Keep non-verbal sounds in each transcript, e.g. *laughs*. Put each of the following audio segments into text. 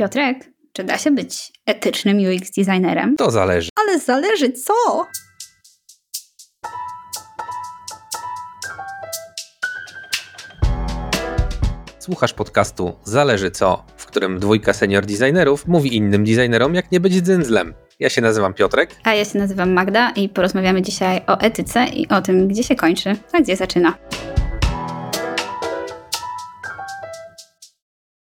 Piotrek, czy da się być etycznym UX designerem? To zależy. Ale zależy co? Słuchasz podcastu Zależy co, w którym dwójka senior designerów mówi innym designerom, jak nie być dzyndzlem. Ja się nazywam Piotrek. A ja się nazywam Magda i porozmawiamy dzisiaj o etyce i o tym, gdzie się kończy, a gdzie zaczyna.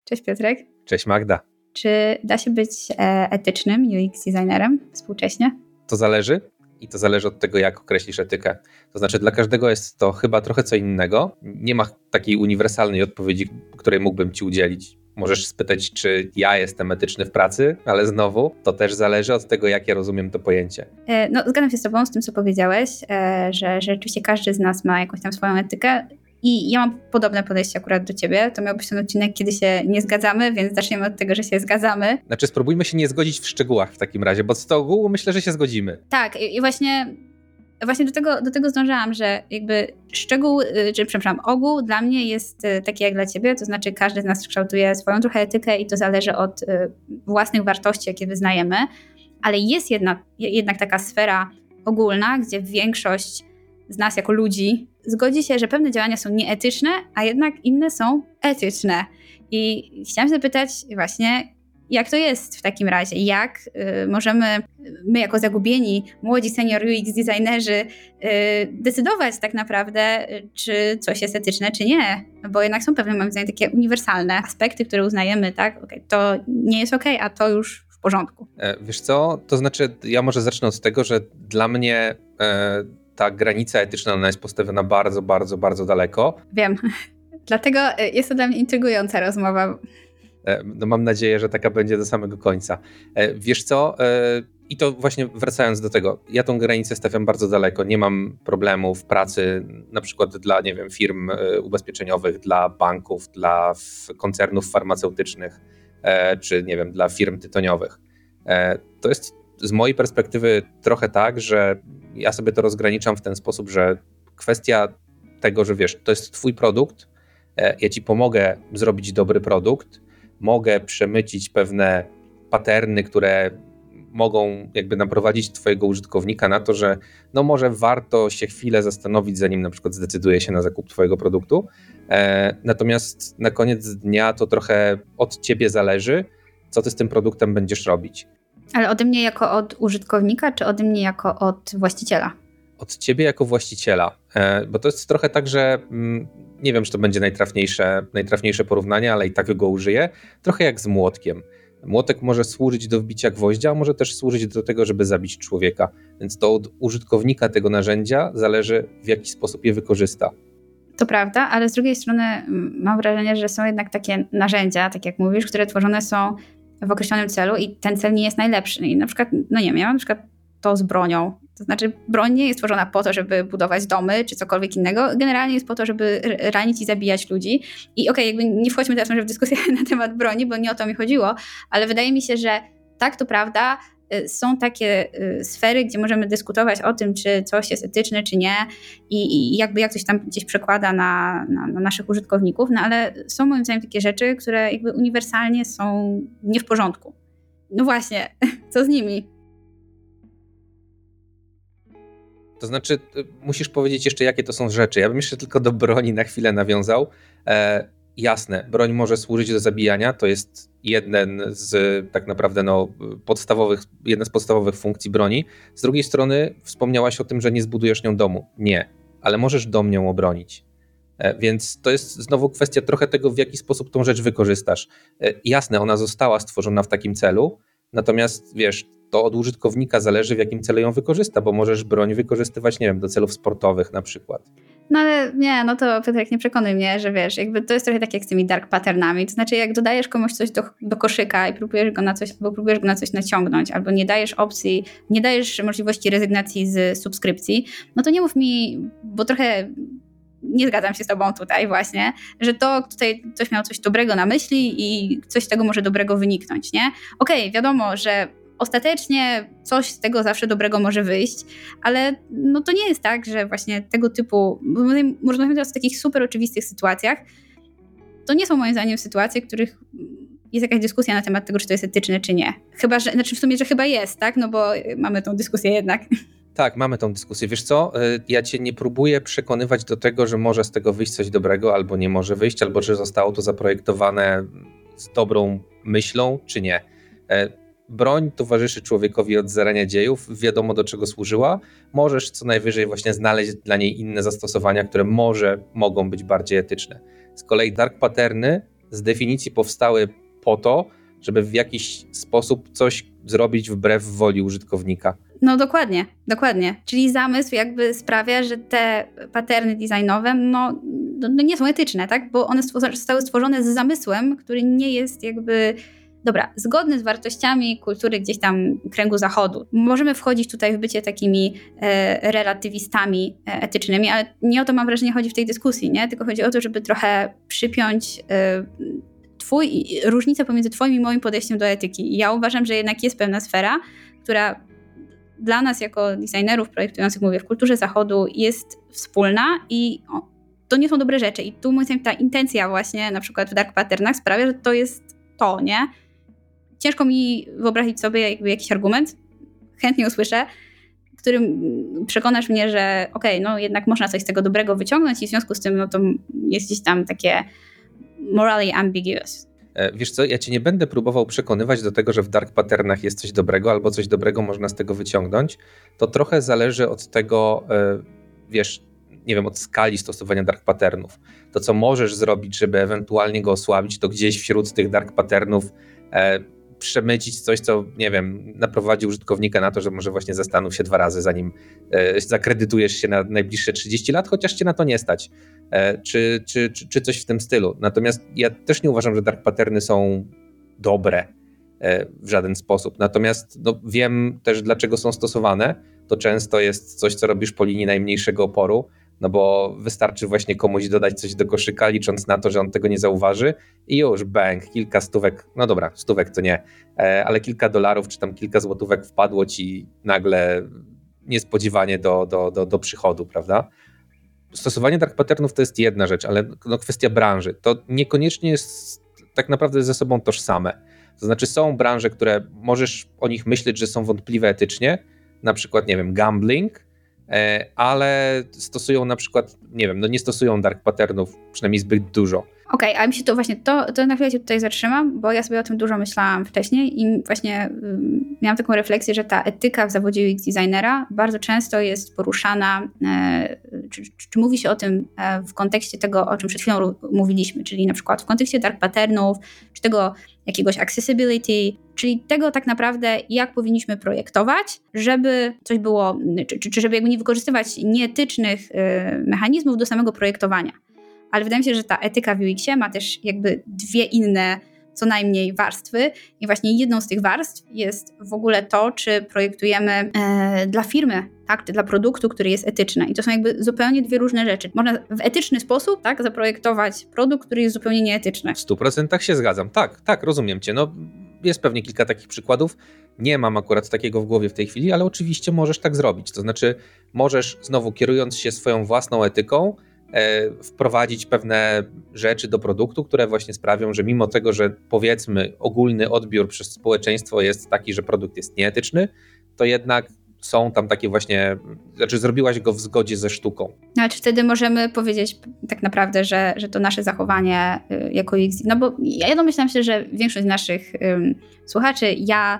Cześć Piotrek. Cześć Magda. Czy da się być e, etycznym UX designerem współcześnie? To zależy i to zależy od tego, jak określisz etykę. To znaczy, dla każdego jest to chyba trochę co innego. Nie ma takiej uniwersalnej odpowiedzi, której mógłbym ci udzielić. Możesz spytać, czy ja jestem etyczny w pracy, ale znowu to też zależy od tego, jak ja rozumiem to pojęcie. E, no, zgadzam się z Tobą, z tym, co powiedziałeś, e, że, że rzeczywiście każdy z nas ma jakąś tam swoją etykę. I ja mam podobne podejście akurat do ciebie. To miał być ten odcinek, kiedy się nie zgadzamy, więc zaczniemy od tego, że się zgadzamy. Znaczy, spróbujmy się nie zgodzić w szczegółach w takim razie, bo z tego ogółu myślę, że się zgodzimy. Tak, i właśnie, właśnie do, tego, do tego zdążyłam, że jakby szczegół, y, czy przepraszam, ogół dla mnie jest y, taki jak dla ciebie, to znaczy każdy z nas kształtuje swoją trochę etykę i to zależy od y, własnych wartości, jakie wyznajemy, ale jest jedna, jednak taka sfera ogólna, gdzie większość z nas jako ludzi zgodzi się, że pewne działania są nieetyczne, a jednak inne są etyczne. I chciałam zapytać właśnie, jak to jest w takim razie? Jak y, możemy my jako zagubieni, młodzi senior UX designerzy y, decydować tak naprawdę, czy coś jest etyczne, czy nie? Bo jednak są pewne, moim zdaniem, takie uniwersalne aspekty, które uznajemy, tak? Okay, to nie jest ok, a to już w porządku. E, wiesz co? To znaczy, ja może zacznę od tego, że dla mnie e, ta granica etyczna ona jest postawiona bardzo, bardzo, bardzo daleko. Wiem. *laughs* Dlatego e, jest to dla mnie intrygująca rozmowa. E, no mam nadzieję, że taka będzie do samego końca. E, wiesz co? I to właśnie wracając do tego, ja tą granicę stawiam bardzo daleko. Nie mam problemu w pracy, na przykład dla, nie wiem, firm ubezpieczeniowych, dla banków, dla koncernów farmaceutycznych, czy nie wiem, dla firm tytoniowych. To jest z mojej perspektywy trochę tak, że ja sobie to rozgraniczam w ten sposób, że kwestia tego, że wiesz, to jest twój produkt, e, ja ci pomogę zrobić dobry produkt, mogę przemycić pewne paterny, które mogą jakby naprowadzić twojego użytkownika na to, że no może warto się chwilę zastanowić, zanim na przykład zdecyduje się na zakup twojego produktu. E, natomiast na koniec dnia to trochę od ciebie zależy, co ty z tym produktem będziesz robić. Ale ode mnie jako od użytkownika, czy ode mnie jako od właściciela? Od ciebie jako właściciela. E, bo to jest trochę tak, że mm, nie wiem, czy to będzie najtrafniejsze, najtrafniejsze porównanie, ale i tak go użyję. Trochę jak z młotkiem. Młotek może służyć do wbicia gwoździa, a może też służyć do tego, żeby zabić człowieka. Więc to od użytkownika tego narzędzia zależy, w jaki sposób je wykorzysta. To prawda, ale z drugiej strony mm, mam wrażenie, że są jednak takie narzędzia, tak jak mówisz, które tworzone są w określonym celu i ten cel nie jest najlepszy. I na przykład, no nie wiem, ja mam na przykład to z bronią. To znaczy, broń nie jest tworzona po to, żeby budować domy czy cokolwiek innego. Generalnie jest po to, żeby ranić i zabijać ludzi. I okej, okay, jakby nie wchodźmy teraz w dyskusję *laughs* na temat broni, bo nie o to mi chodziło, ale wydaje mi się, że tak, to prawda, są takie y, sfery, gdzie możemy dyskutować o tym, czy coś jest etyczne, czy nie i, i jakby jak coś tam gdzieś przekłada na, na, na, naszych użytkowników, no ale są moim zdaniem takie rzeczy, które jakby uniwersalnie są nie w porządku. No właśnie, *laughs* co z nimi? To znaczy, y, musisz powiedzieć jeszcze, jakie to są rzeczy. Ja bym jeszcze tylko do broni na chwilę nawiązał. E, jasne, broń może służyć do zabijania, to jest jeden z tak naprawdę no, podstawowych, jedna z podstawowych funkcji broni. Z drugiej strony wspomniałaś o tym, że nie zbudujesz nią domu. Nie, ale możesz dom nią obronić. E, więc to jest znowu kwestia trochę tego, w jaki sposób tą rzecz wykorzystasz. E, jasne, ona została stworzona w takim celu, natomiast wiesz, to od użytkownika zależy, w jakim celu ją wykorzysta, bo możesz broń wykorzystywać, nie wiem, do celów sportowych na przykład. No ale nie, no to Piotrek nie przekonuj mnie, że wiesz, jakby to jest trochę tak jak z tymi dark patternami, to znaczy jak dodajesz komuś coś do, do koszyka i próbujesz go na coś, albo próbujesz go na coś naciągnąć, albo nie dajesz opcji, nie dajesz możliwości rezygnacji z subskrypcji, no to nie mów mi, bo trochę nie zgadzam się z tobą tutaj właśnie, że to tutaj ktoś miał coś dobrego na myśli i coś z tego może dobrego wyniknąć, nie? Okej, okay, wiadomo, że ostatecznie coś z tego zawsze dobrego może wyjść, ale no to nie jest tak, że właśnie tego typu, rozmawiamy teraz o takich super oczywistych sytuacjach, to nie są moim zdaniem sytuacje, których jest jakaś dyskusja na temat tego, czy to jest etyczne, czy nie. Chyba, że, znaczy w sumie, że chyba jest, tak? No bo mamy tą dyskusję jednak. Tak, mamy tą dyskusję. Wiesz co, e, ja cię nie próbuję przekonywać do tego, że może z tego wyjść coś dobrego, albo nie może wyjść, albo że zostało to zaprojektowane z dobrą myślą, czy nie. Broń towarzyszy człowiekowi od zarania dziejów, wiadomo do czego służyła. Możesz co najwyżej właśnie znaleźć dla niej inne zastosowania, które może mogą być bardziej etyczne. Z kolei dark patterny z definicji powstały po to, żeby w jakiś sposób coś zrobić wbrew woli użytkownika. No dokładnie, dokładnie. Czyli zamysł jakby sprawia, że te paterny designowe no, no, no nie są etyczne, tak? Bo one zostały stworzone z zamysłem, który nie jest jakby dobra, zgodny z wartościami kultury gdzieś tam kręgu zachodu. Możemy wchodzić tutaj w bycie takimi e, relatywistami e, etycznymi, ale nie o to mam wrażenie chodzi w tej dyskusji, nie? Tylko chodzi o to, żeby trochę przypiąć e, twój, różnicę pomiędzy twoim i moim podejściem do etyki. Ja uważam, że jednak jest pewna sfera, która dla nas jako designerów projektujących, mówię, w kulturze zachodu jest wspólna i to nie są dobre rzeczy. I tu moim zdaniem ta intencja właśnie na przykład w Dark Patternach sprawia, że to jest to, nie? Ciężko mi wyobrazić sobie jakby jakiś argument, chętnie usłyszę, którym przekonasz mnie, że okej, okay, no jednak można coś z tego dobrego wyciągnąć i w związku z tym no to jest gdzieś tam takie morally ambiguous. E, wiesz co, ja cię nie będę próbował przekonywać do tego, że w dark patternach jest coś dobrego albo coś dobrego można z tego wyciągnąć. To trochę zależy od tego, e, wiesz, nie wiem, od skali stosowania dark patternów. To, co możesz zrobić, żeby ewentualnie go osłabić, to gdzieś wśród tych dark patternów e, przemycić coś, co, nie wiem, naprowadzi użytkownika na to, że może właśnie zastanów się dwa razy, zanim e, zakredytujesz się na najbliższe 30 lat, chociaż cię na to nie stać, e, czy, czy, czy, czy coś w tym stylu. Natomiast ja też nie uważam, że dark patterny są dobre e, w żaden sposób. Natomiast no, wiem też, dlaczego są stosowane. To często jest coś, co robisz po linii najmniejszego oporu, no bo wystarczy właśnie komuś dodać coś do koszyka, licząc na to, że on tego nie zauważy i już bang, kilka stówek, no dobra, stówek to nie, e, ale kilka dolarów czy tam kilka złotówek wpadło ci nagle niespodziewanie do, do, do, do przychodu, prawda? Stosowanie dark patternów to jest jedna rzecz, ale no kwestia branży. To niekoniecznie jest tak naprawdę ze sobą tożsame. To znaczy są branże, które możesz o nich myśleć, że są wątpliwe etycznie, na przykład, nie wiem, gambling, ale stosują na przykład, nie wiem, no nie stosują dark patternów przynajmniej zbyt dużo. Okej, okay, a mi się to właśnie, to, to na chwilę się tutaj zatrzymam, bo ja sobie o tym dużo myślałam wcześniej i właśnie um, miałam taką refleksję, że ta etyka w zawodzie UX designera bardzo często jest poruszana, e, czy, czy, czy, mówi się o tym e, w kontekście tego, o czym przed chwilą mówiliśmy, czyli na przykład w kontekście dark patternów, czy tego jakiegoś accessibility, czyli tego tak naprawdę, jak powinniśmy projektować, żeby coś było, czy, czy żeby jakby nie wykorzystywać nieetycznych y, mechanizmów do samego projektowania. Ale wydaje mi się, że ta etyka w UX-ie ma też jakby dwie inne co najmniej warstwy i właśnie jedną z tych warstw jest w ogóle to, czy projektujemy e, dla firmy, tak, czy dla produktu, który jest etyczny. I to są jakby zupełnie dwie różne rzeczy. Można w etyczny sposób tak, zaprojektować produkt, który jest zupełnie nieetyczny. W 100% się zgadzam. Tak, tak, rozumiem cię. No, jest pewnie kilka takich przykładów. Nie mam akurat takiego w głowie w tej chwili, ale oczywiście możesz tak zrobić. To znaczy, możesz znowu kierując się swoją własną etyką, wprowadzić pewne rzeczy do produktu, które właśnie sprawią, że mimo tego, że powiedzmy ogólny odbiór przez społeczeństwo jest taki, że produkt jest nieetyczny, to jednak są tam takie właśnie, znaczy zrobiłaś go w zgodzie ze sztuką. No, czy wtedy możemy powiedzieć tak naprawdę, że, że to nasze zachowanie y, jako UX, no bo ja domyślam się, że większość naszych um, słuchaczy, ja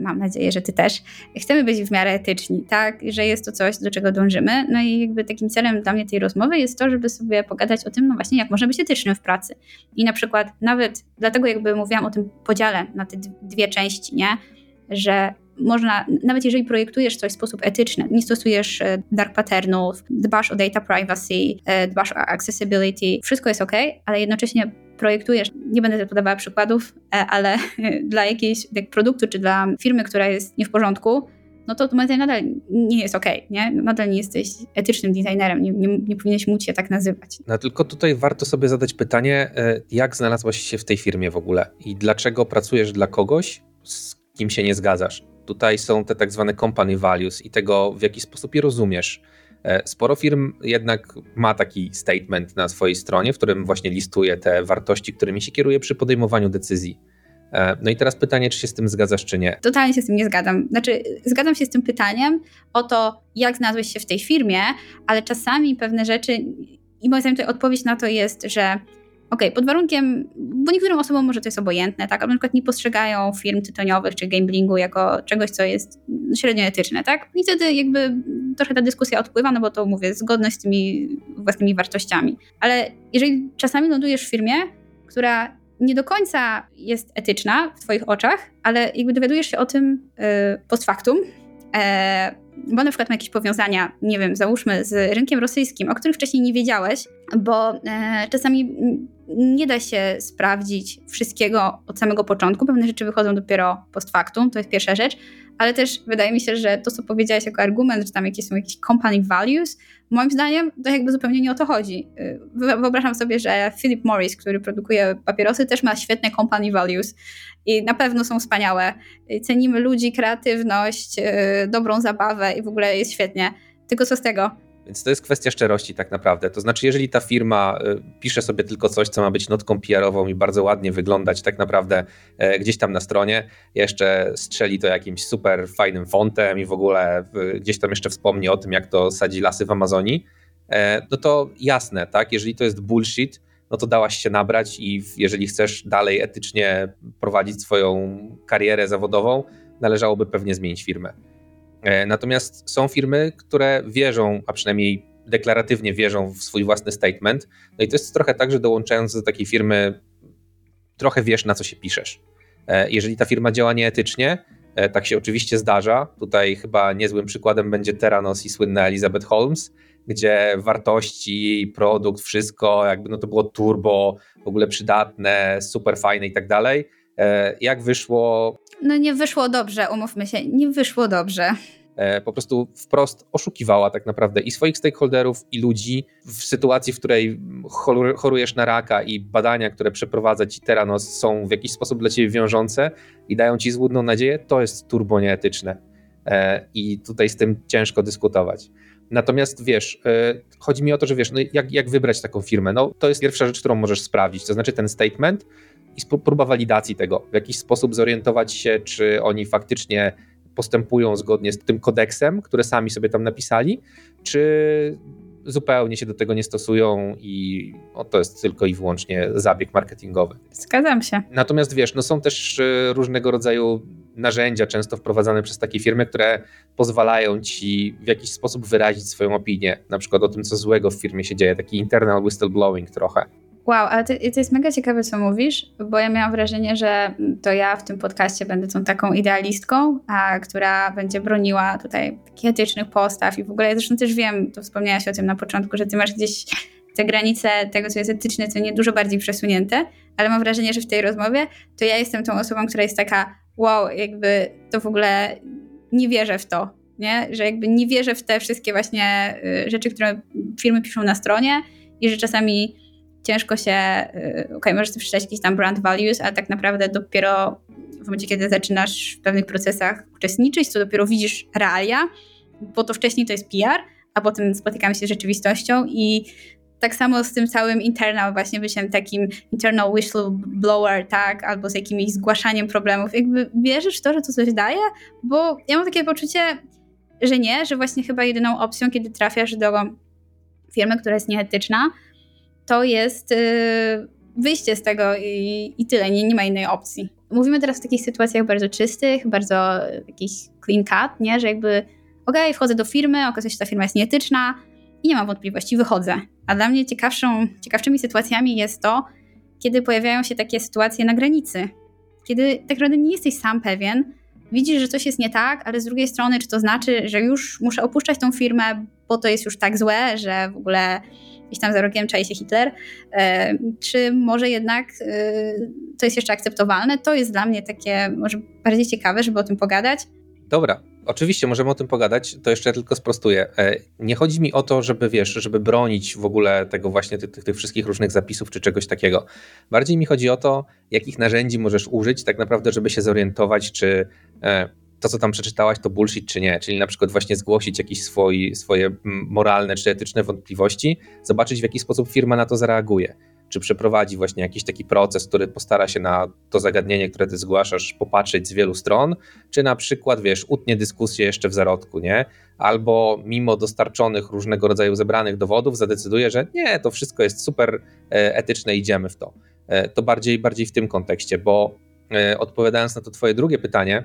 mam nadzieję, że ty też, chcemy być w miarę etyczni, tak, że jest to coś, do czego dążymy, no i jakby takim celem dla mnie tej rozmowy jest to, żeby sobie pogadać o tym, no właśnie, jak można być etycznym w pracy. I na przykład nawet dlatego jakby mówiłam o tym podziale na te dwie części, nie, że można, nawet jeżeli projektujesz coś w sposób etyczny, nie stosujesz e, dark patternów, dbasz o data privacy, e, dbasz o accessibility, wszystko jest ok, ale jednocześnie projektujesz, nie będę podawała przykładów, e, ale *laughs* dla jakiejś produktu czy dla firmy, która jest nie w porządku, no to moim nadal nie jest ok, nie? Nadal nie jesteś etycznym designerem, nie, nie, nie powinieneś móc się tak nazywać. No tylko tutaj warto sobie zadać pytanie, jak znalazłaś się w tej firmie w ogóle i dlaczego pracujesz dla kogoś, z kim się nie zgadzasz? Tutaj są te tak zwane company values i tego, w jaki sposób je rozumiesz. E, sporo firm jednak ma taki statement na swojej stronie, w którym właśnie listuje te wartości, którymi się kieruje przy podejmowaniu decyzji. E, no i teraz pytanie, czy się z tym zgadzasz, czy nie? Totalnie się z tym nie zgadzam. Znaczy, zgadzam się z tym pytaniem o to, jak znalazłeś się w tej firmie, ale czasami pewne rzeczy, i moim zdaniem tutaj odpowiedź na to jest, że okej, okay, pod warunkiem, bo niektórym osobom może to jest obojętne, tak, albo na przykład nie postrzegają firm tytoniowych czy gamblingu jako czegoś, co jest średnio etyczne, tak, i wtedy jakby trochę ta dyskusja odpływa, no bo to mówię, zgodność z tymi własnymi wartościami. Ale jeżeli czasami lądujesz w firmie, która nie do końca jest etyczna w Twoich oczach, ale jakby dowiadujesz się o tym yy, post factum, bo na przykład ma jakieś powiązania, nie wiem, załóżmy z rynkiem rosyjskim, o których wcześniej nie wiedziałeś, bo e, czasami nie da się sprawdzić wszystkiego od samego początku. Pewne rzeczy wychodzą dopiero post factum, to jest pierwsza rzecz, ale też wydaje mi się, że to, co powiedziałeś jako argument, że tam jakieś są jakieś company values, moim zdaniem to jakby zupełnie nie o to chodzi. Y, wyobrażam sobie, że Philip Morris, który produkuje papierosy, też ma świetne company values i na pewno są wspaniałe. Cenimy ludzi, kreatywność, y, dobrą zabawę i w ogóle jest świetnie. Tylko co z tego? Więc to jest kwestia szczerości tak naprawdę. To znaczy, jeżeli ta firma y, pisze sobie tylko coś, co ma być notką PR-ową i bardzo ładnie wyglądać tak naprawdę e, gdzieś tam na stronie, jeszcze strzeli to jakimś super fajnym fontem i w ogóle gdzieś tam jeszcze wspomni o tym, jak to sadzi lasy w Amazonii, e, no to jasne, tak? Jeżeli to jest bullshit, no to dałaś się nabrać i jeżeli chcesz dalej etycznie prowadzić swoją karierę zawodową, należałoby pewnie zmienić firmę. E, natomiast są firmy, które wierzą, a przynajmniej deklaratywnie wierzą w swój własny statement. No i to jest trochę tak, że dołączając do takiej firmy, trochę wiesz, na co się piszesz. E, jeżeli ta firma działa nieetycznie, e, tak się oczywiście zdarza. Tutaj chyba niezłym przykładem będzie Teranos i słynna Elizabeth Holmes, gdzie wartości, produkt, wszystko, jakby no to było turbo, w ogóle przydatne, super fajne i tak dalej. Jak wyszło, no nie wyszło dobrze, umówmy się, nie wyszło dobrze. E, po prostu wprost oszukiwała tak naprawdę i swoich stakeholderów, i ludzi w sytuacji, w której chorujesz na raka i badania, które przeprowadza ci Teranos są w jakiś sposób dla ciebie wiążące i dają ci złudną nadzieję, to jest turbo nieetyczne. E, I tutaj z tym ciężko dyskutować. Natomiast wiesz, e, chodzi mi o to, że wiesz, no jak, jak wybrać taką firmę? No, to jest pierwsza rzecz, którą możesz sprawdzić. To znaczy ten statement i próba walidacji tego, w jakiś sposób zorientować się, czy oni faktycznie postępują zgodnie z tym kodeksem, które sami sobie tam napisali, czy zupełnie się do tego nie stosują i no, to jest tylko i wyłącznie zabieg marketingowy. Zgadzam się. Natomiast wiesz, no są też e, różnego rodzaju narzędzia często wprowadzane przez takie firmy, które pozwalają ci w jakiś sposób wyrazić swoją opinię, na przykład o tym, co złego w firmie się dzieje, taki internal whistleblowing trochę. Wow, ale to, to, jest mega ciekawe, co mówisz, bo ja miałam wrażenie, że to ja w tym podcaście będę tą taką idealistką, a, która będzie broniła tutaj takich etycznych postaw i w ogóle, ja zresztą też wiem, to wspomniałaś o tym na początku, że ty masz gdzieś te granice tego, co jest etyczne, co nie dużo bardziej przesunięte, ale mam wrażenie, że w tej rozmowie to ja jestem tą osobą, która jest taka, wow, jakby to w ogóle nie wierzę w to, nie? Że jakby nie wierzę w te wszystkie właśnie y, rzeczy, które firmy piszą na stronie i że czasami ciężko się, y, ok, możesz sobie przeczytać jakieś tam brand values, ale tak naprawdę dopiero w momencie, kiedy zaczynasz w pewnych procesach uczestniczyć, to dopiero widzisz realia, bo to wcześniej to jest PR, a potem spotykamy się z rzeczywistością i tak samo z tym całym internal właśnie byciem takim internal whistleblower, tak, albo z jakimś zgłaszaniem problemów. Jakby wierzysz w to, że to coś daje? Bo ja mam takie poczucie, że nie, że właśnie chyba jedyną opcją, kiedy trafiasz do firmy, która jest nieetyczna, to jest y, wyjście z tego i, i tyle, nie, nie ma innej opcji. Mówimy teraz w takich sytuacjach bardzo czystych, bardzo jakiś clean cut, nie? że jakby okej, okay, wchodzę do firmy, okazuje się, że ta firma jest nieetyczna i nie mam wątpliwości, wychodzę. A dla mnie ciekawszą, ciekawszymi sytuacjami jest to, kiedy pojawiają się takie sytuacje na granicy, kiedy tak naprawdę nie jesteś sam pewien, widzisz, że coś jest nie tak, ale z drugiej strony, czy to znaczy, że już muszę opuszczać tą firmę, bo to jest już tak złe, że w ogóle gdzieś tam za rogiem czai się Hitler, e, czy może jednak e, to jest jeszcze akceptowalne? To jest dla mnie takie może bardziej ciekawe, żeby o tym pogadać. Dobra, Oczywiście możemy o tym pogadać, to jeszcze tylko sprostuję. E, nie chodzi mi o to, żeby wiesz, żeby bronić w ogóle tego właśnie tych, wszystkich różnych zapisów czy czegoś takiego. Bardziej mi chodzi o to, jakich narzędzi możesz użyć tak naprawdę, żeby się zorientować, czy to, co tam przeczytałaś, to bullshit czy nie. Czyli na przykład właśnie zgłosić jakieś swoi, swoje moralne czy etyczne wątpliwości, zobaczyć w jaki sposób firma na to zareaguje. czy przeprowadzi właśnie jakiś taki proces, który postara się na to zagadnienie, które ty zgłaszasz, popatrzeć z wielu stron, czy na przykład, wiesz, utnie dyskusję jeszcze w zarodku, nie? Albo mimo dostarczonych różnego rodzaju zebranych dowodów zadecyduje, że nie, to wszystko jest super e, etyczne, idziemy w to. E, to bardziej, bardziej w tym kontekście, bo e, odpowiadając na to twoje drugie pytanie,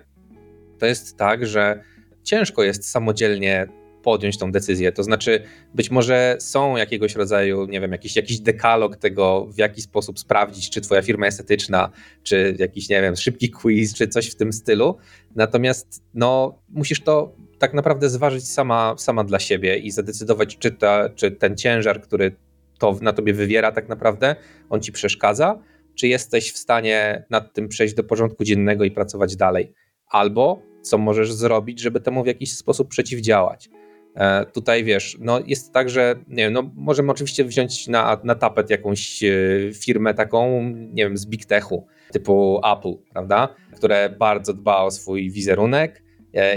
to jest tak, że ciężko jest samodzielnie podjąć tą decyzję. To znaczy, być może są jakiegoś rodzaju, nie wiem, jakiś, jakiś dekalog tego, w jaki sposób sprawdzić, czy twoja firma jest etyczna, czy jakiś, nie wiem, szybki quiz, czy coś w tym stylu. Natomiast, no, musisz to tak naprawdę zważyć sama, sama dla siebie i zadecydować, czy, ta, czy ten ciężar, który to na tobie wywiera tak naprawdę, on ci przeszkadza, czy jesteś w stanie nad tym przejść do porządku dziennego i pracować dalej. Albo co możesz zrobić, żeby temu w jakiś sposób przeciwdziałać. E, tutaj wiesz, no jest tak, że nie wiem, no możemy oczywiście wziąć na, na tapet jakąś e, firmę taką, nie wiem, z big techu, typu Apple, prawda, które bardzo dba o swój wizerunek,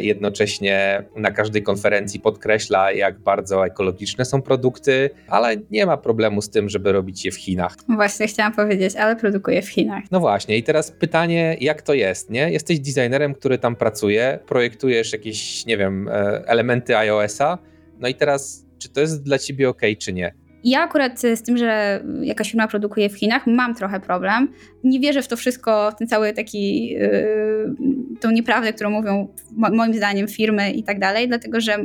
jednocześnie na każdej konferencji podkreśla, jak bardzo ekologiczne są produkty, ale nie ma problemu z tym, żeby robić je w Chinach. Właśnie chciałam powiedzieć, ale produkuje w Chinach. No właśnie, i teraz pytanie, jak to jest, nie? Jesteś designerem, który tam pracuje, projektujesz jakieś, nie wiem, e, elementy iOS-a, no i teraz, czy to jest dla ciebie ok, czy nie? Ja akurat z tym, że jakaś firma produkuje w Chinach, mam trochę problem. Nie wierzę w to wszystko, ten cały taki, yy, tą nieprawdę, którą mówią moim zdaniem firmy i tak dalej, dlatego że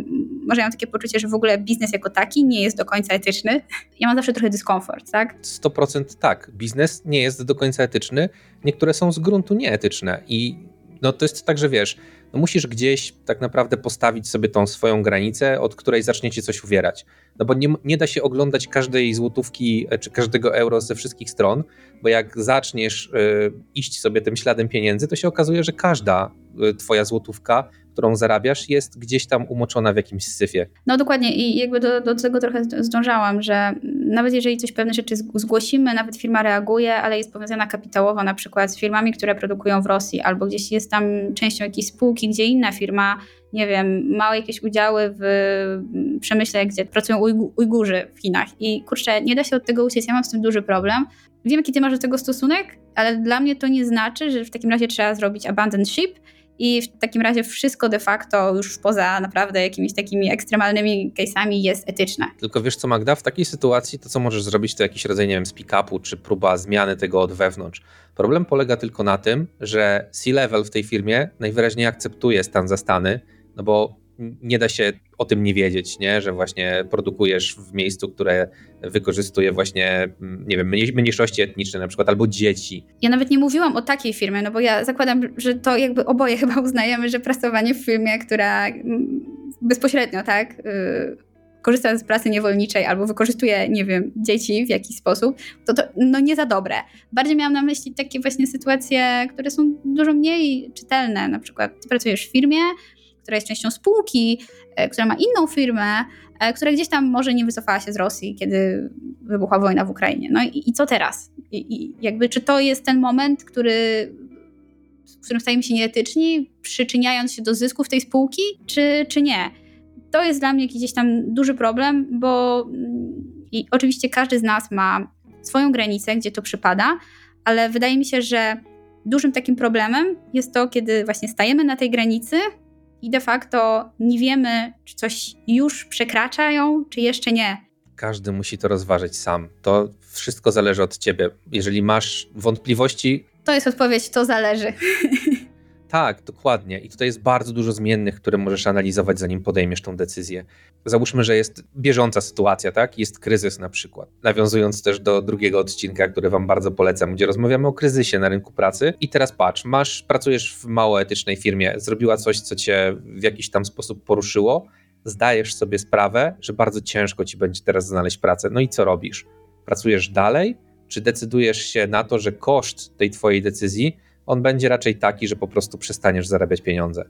może mam takie poczucie, że w ogóle biznes jako taki nie jest do końca etyczny. Ja mam zawsze trochę dyskomfort, tak? 100% tak. Biznes nie jest do końca etyczny. Niektóre są z gruntu nieetyczne i no to jest tak, że wiesz, no musisz gdzieś tak naprawdę postawić sobie tą swoją granicę, od której zaczniecie coś uwierać. No bo nie, nie da się oglądać każdej złotówki e, czy każdego euro ze wszystkich stron, bo jak zaczniesz y, iść sobie tym śladem pieniędzy, to się okazuje, że każda y, twoja złotówka którą zarabiasz, jest gdzieś tam umoczona w jakimś syfie. No dokładnie i jakby do, do tego trochę zdążałam, że nawet jeżeli coś pewne rzeczy zgłosimy, nawet firma reaguje, ale jest powiązana kapitałowo na przykład z firmami, które produkują w Rosji, albo gdzieś jest tam częścią jakiejś spółki, gdzie inna firma, nie wiem, ma jakieś udziały w przemyśle, gdzie pracują Ujgurzy w Chinach. I kurczę, nie da się od tego uciec, ja mam z tym duży problem. Wiem, jaki ty masz do tego stosunek, ale dla mnie to nie znaczy, że w takim razie trzeba zrobić abandoned ship i w takim razie wszystko de facto już poza naprawdę jakimiś takimi ekstremalnymi case'ami jest etyczne. Tylko wiesz co Magda, w takiej sytuacji to co możesz zrobić to jakiś rodzaj, nie wiem, speak-upu czy próba zmiany tego od wewnątrz. Problem polega tylko na tym, że C-level w tej firmie najwyraźniej akceptuje stan za stany, no bo nie da się o tym nie wiedzieć, nie? że właśnie produkujesz w miejscu, które wykorzystuje właśnie, mm, nie wiem, mniejszości etniczne na przykład, albo dzieci. Ja nawet nie mówiłam o takiej firmie, no bo ja zakładam, że to jakby oboje chyba uznajemy, że pracowanie w firmie, która mm, bezpośrednio, tak, yy, korzysta z pracy niewolniczej albo wykorzystuje, nie wiem, dzieci w jakiś sposób, to to no nie za dobre. Bardziej miałam na myśli takie właśnie sytuacje, które są dużo mniej czytelne. Na przykład ty pracujesz w firmie, która jest częścią spółki, e, która ma inną firmę, e, która gdzieś tam może nie wycofała się z Rosji, kiedy wybuchła wojna w Ukrainie. No i, i co teraz? I, I, jakby, czy to jest ten moment, który, w którym stajemy się nieetyczni, przyczyniając się do zysków tej spółki, czy, czy nie? To jest dla mnie gdzieś tam duży problem, bo mm, i oczywiście każdy z nas ma swoją granicę, gdzie to przypada, ale wydaje mi się, że dużym takim problemem jest to, kiedy właśnie stajemy na tej granicy i de facto nie wiemy, czy coś już przekracza ją, czy jeszcze nie. Każdy musi to rozważyć sam. To wszystko zależy od ciebie. Jeżeli masz wątpliwości. To jest odpowiedź, to zależy. *laughs* Tak, dokładnie. I tutaj jest bardzo dużo zmiennych, które możesz analizować, zanim podejmiesz tą decyzję. Załóżmy, że jest bieżąca sytuacja, tak? Jest kryzys na przykład. Nawiązując też do drugiego odcinka, który Wam bardzo polecam, gdzie rozmawiamy o kryzysie na rynku pracy. I teraz patrz, masz, pracujesz w mało etycznej firmie, zrobiła coś, co cię w jakiś tam sposób poruszyło, zdajesz sobie sprawę, że bardzo ciężko ci będzie teraz znaleźć pracę. No i co robisz? Pracujesz dalej? Czy decydujesz się na to, że koszt tej twojej decyzji on będzie raczej taki, że po prostu przestaniesz zarabiać pieniądze.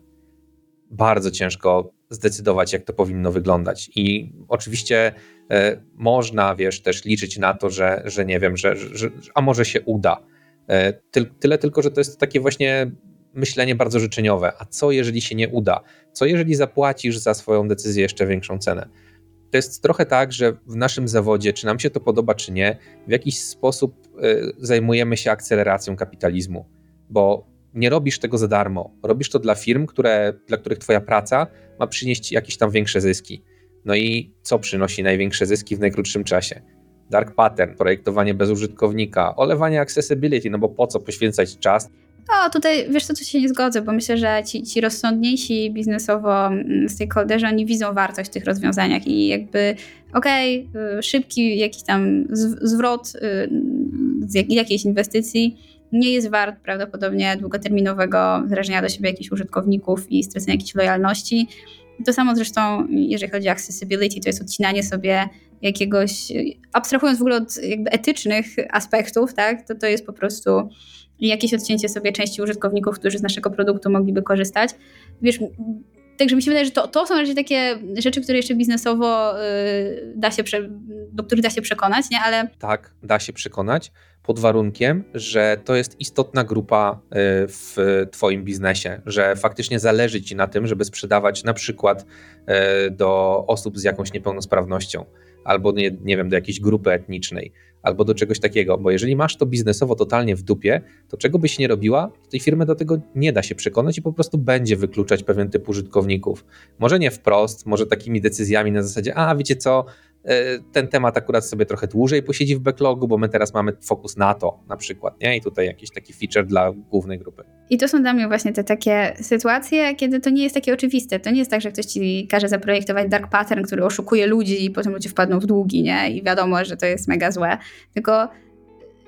Bardzo ciężko zdecydować, jak to powinno wyglądać. I oczywiście e, można, wiesz, też liczyć na to, że, że nie wiem, że, że a może się uda. Ty, tyle tylko, że to jest takie właśnie myślenie bardzo życzeniowe. A co jeżeli się nie uda? Co jeżeli zapłacisz za swoją decyzję jeszcze większą cenę? to jest trochę tak, że w naszym zawodzie, czy nam się to podoba, czy nie, w jakiś sposób y, zajmujemy się akceleracją kapitalizmu, bo nie robisz tego za darmo. Robisz to dla firm, które, dla których Twoja praca ma przynieść jakieś tam większe zyski. No i co przynosi największe zyski w najkrótszym czasie? Dark pattern, projektowanie bez użytkownika, olewanie accessibility, no bo po co poświęcać czas no, tutaj wiesz co, to się nie zgodzę, bo myślę, że ci, ci rozsądniejsi biznesowo mm, stakeholderzy, oni widzą wartość w tych rozwiązaniach i jakby okej, okay, szybki jakiś tam zwrot y, z jakiejś inwestycji nie jest wart prawdopodobnie długoterminowego zrażenia do siebie jakichś użytkowników i stracenia jakiejś lojalności. To samo zresztą, jeżeli chodzi o accessibility, to jest odcinanie sobie jakiegoś, abstrahując w ogóle od jakby etycznych aspektów, tak, to to jest po prostu jakieś odcięcie sobie części użytkowników, którzy z naszego produktu mogliby korzystać. Wiesz, Także mi się wydaje, że to, to są raczej takie rzeczy, które jeszcze biznesowo yy, da się, prze, do których da się przekonać, nie? Ale... Tak, da się przekonać pod warunkiem, że to jest istotna grupa y, w Twoim biznesie, że faktycznie zależy Ci na tym, żeby sprzedawać na przykład y, do osób z jakąś niepełnosprawnością albo nie, nie wiem, do jakiejś grupy etnicznej, albo do czegoś takiego, bo jeżeli masz to biznesowo totalnie w dupie, to czego byś nie robiła, tej firmy do tego nie da się przekonać i po prostu będzie wykluczać pewien typ użytkowników. Może nie wprost, może takimi decyzjami na zasadzie, a wiecie co, ten temat akurat sobie trochę dłużej posiedzi w backlogu, bo my teraz mamy fokus na to na przykład, nie? I tutaj jakiś taki feature dla głównej grupy. I to są dla mnie właśnie te takie sytuacje, kiedy to nie jest takie oczywiste. To nie jest tak, że ktoś ci każe zaprojektować dark pattern, który oszukuje ludzi i potem ludzie wpadną w długi, nie? I wiadomo, że to jest mega złe. Tylko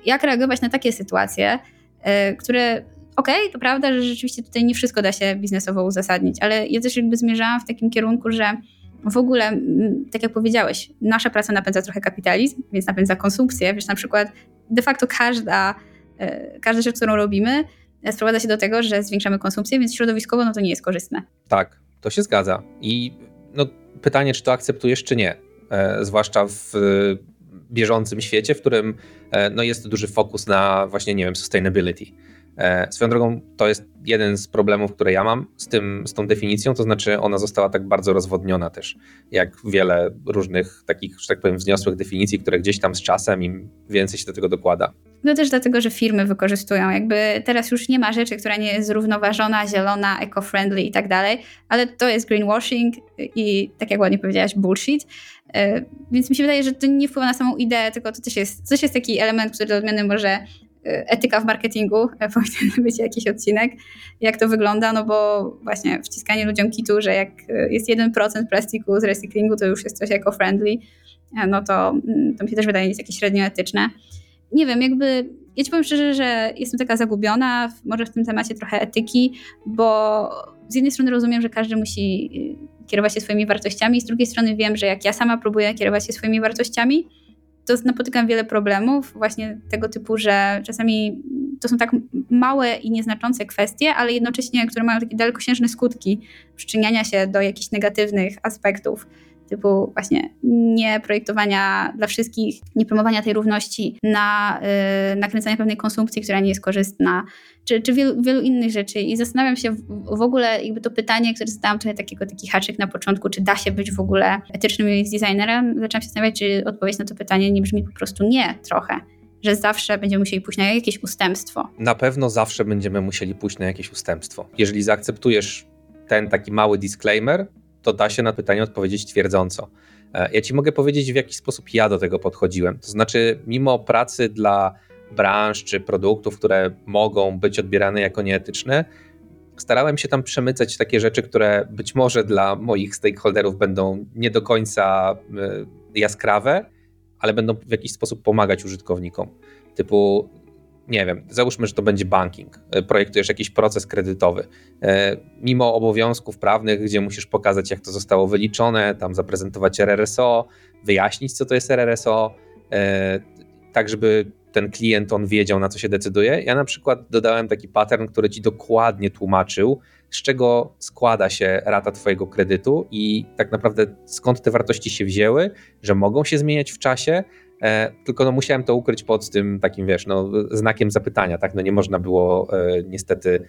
jak reagować na takie sytuacje, yy, które okej, okay, to prawda, że rzeczywiście tutaj nie wszystko da się biznesowo uzasadnić, ale ja też jakby zmierzałam w takim kierunku, że w ogóle, tak jak powiedziałeś, nasza praca napędza trochę kapitalizm, więc napędza konsumpcję. Wiesz, na przykład de facto każda, e, każda rzecz, którą robimy, e, sprowadza się do tego, że zwiększamy konsumpcję, więc środowiskowo no to nie jest korzystne. Tak, to się zgadza. I no, pytanie, czy to akceptujesz, czy nie. E, zwłaszcza w bieżącym świecie, w którym e, no, jest duży fokus na właśnie, nie wiem, sustainability. E, swoją drogą, to jest jeden z problemów, które ja mam z, tym, z tą definicją, to znaczy ona została tak bardzo rozwodniona też, jak wiele różnych takich, że tak powiem, wzniosłych definicji, które gdzieś tam z czasem im więcej się do tego dokłada. No też dlatego, że firmy wykorzystują. Jakby teraz już nie ma rzeczy, która nie jest zrównoważona, zielona, eco-friendly i tak dalej, ale to jest greenwashing i tak jak ładnie powiedziałaś, bullshit. E, więc mi się wydaje, że to nie wpływa na samą ideę, tylko to też jest, to też jest taki element, który do odmiany może etyka w marketingu, *laughs* e, powinien być jakiś odcinek, jak to wygląda, no bo właśnie wciskanie ludziom kitu, że jak e, jest 1% plastiku z recyklingu, to już jest coś eco-friendly, e, no to, mm, to mi się też wydaje jest jakieś średnio etyczne. Nie wiem, jakby ja ci powiem szczerze, że jestem taka zagubiona, może w tym temacie trochę etyki, bo z jednej strony rozumiem, że każdy musi kierować się swoimi wartościami, z drugiej strony wiem, że jak ja sama próbuję kierować się swoimi wartościami, to napotykam wiele problemów, właśnie tego typu, że czasami to są tak małe i nieznaczące kwestie, ale jednocześnie, które mają takie dalekosiężne skutki przyczyniania się do jakichś negatywnych aspektów typu właśnie nie projektowania dla wszystkich, nie promowania tej równości, na yy, nakręcania pewnej konsumpcji, która nie jest korzystna, czy, czy wielu, wielu innych rzeczy. I zastanawiam się w, ogóle, jakby to pytanie, które zadałam trochę takiego, taki haczyk na początku, czy da się być w ogóle etycznym UX designerem, zaczęłam się zastanawiać, czy odpowiedź na to pytanie nie brzmi po prostu nie trochę że zawsze będziemy musieli pójść na jakieś ustępstwo. Na pewno zawsze będziemy musieli pójść na jakieś ustępstwo. Jeżeli zaakceptujesz ten taki mały disclaimer, to da się na pytanie odpowiedzieć twierdząco. E, ja ci mogę powiedzieć, w jaki sposób ja do tego podchodziłem. To znaczy, mimo pracy dla branż czy produktów, które mogą być odbierane jako nieetyczne, starałem się tam przemycać takie rzeczy, które być może dla moich stakeholderów będą nie do końca e, jaskrawe, ale będą w jakiś sposób pomagać użytkownikom. Typu nie wiem, załóżmy, że to będzie banking, e, projektujesz jakiś proces kredytowy. E, mimo obowiązków prawnych, gdzie musisz pokazać, jak to zostało wyliczone, tam zaprezentować RRSO, wyjaśnić, co to jest RRSO, tak żeby ten klient on wiedział, na co się decyduje. Ja na przykład dodałem taki pattern, który ci dokładnie tłumaczył, z czego składa się rata Twojego kredytu i tak naprawdę skąd te wartości się wzięły, że mogą się zmieniać w czasie, E, tylko no musiałem to ukryć pod tym takim, wiesz, no, znakiem zapytania, tak? No nie można było e, niestety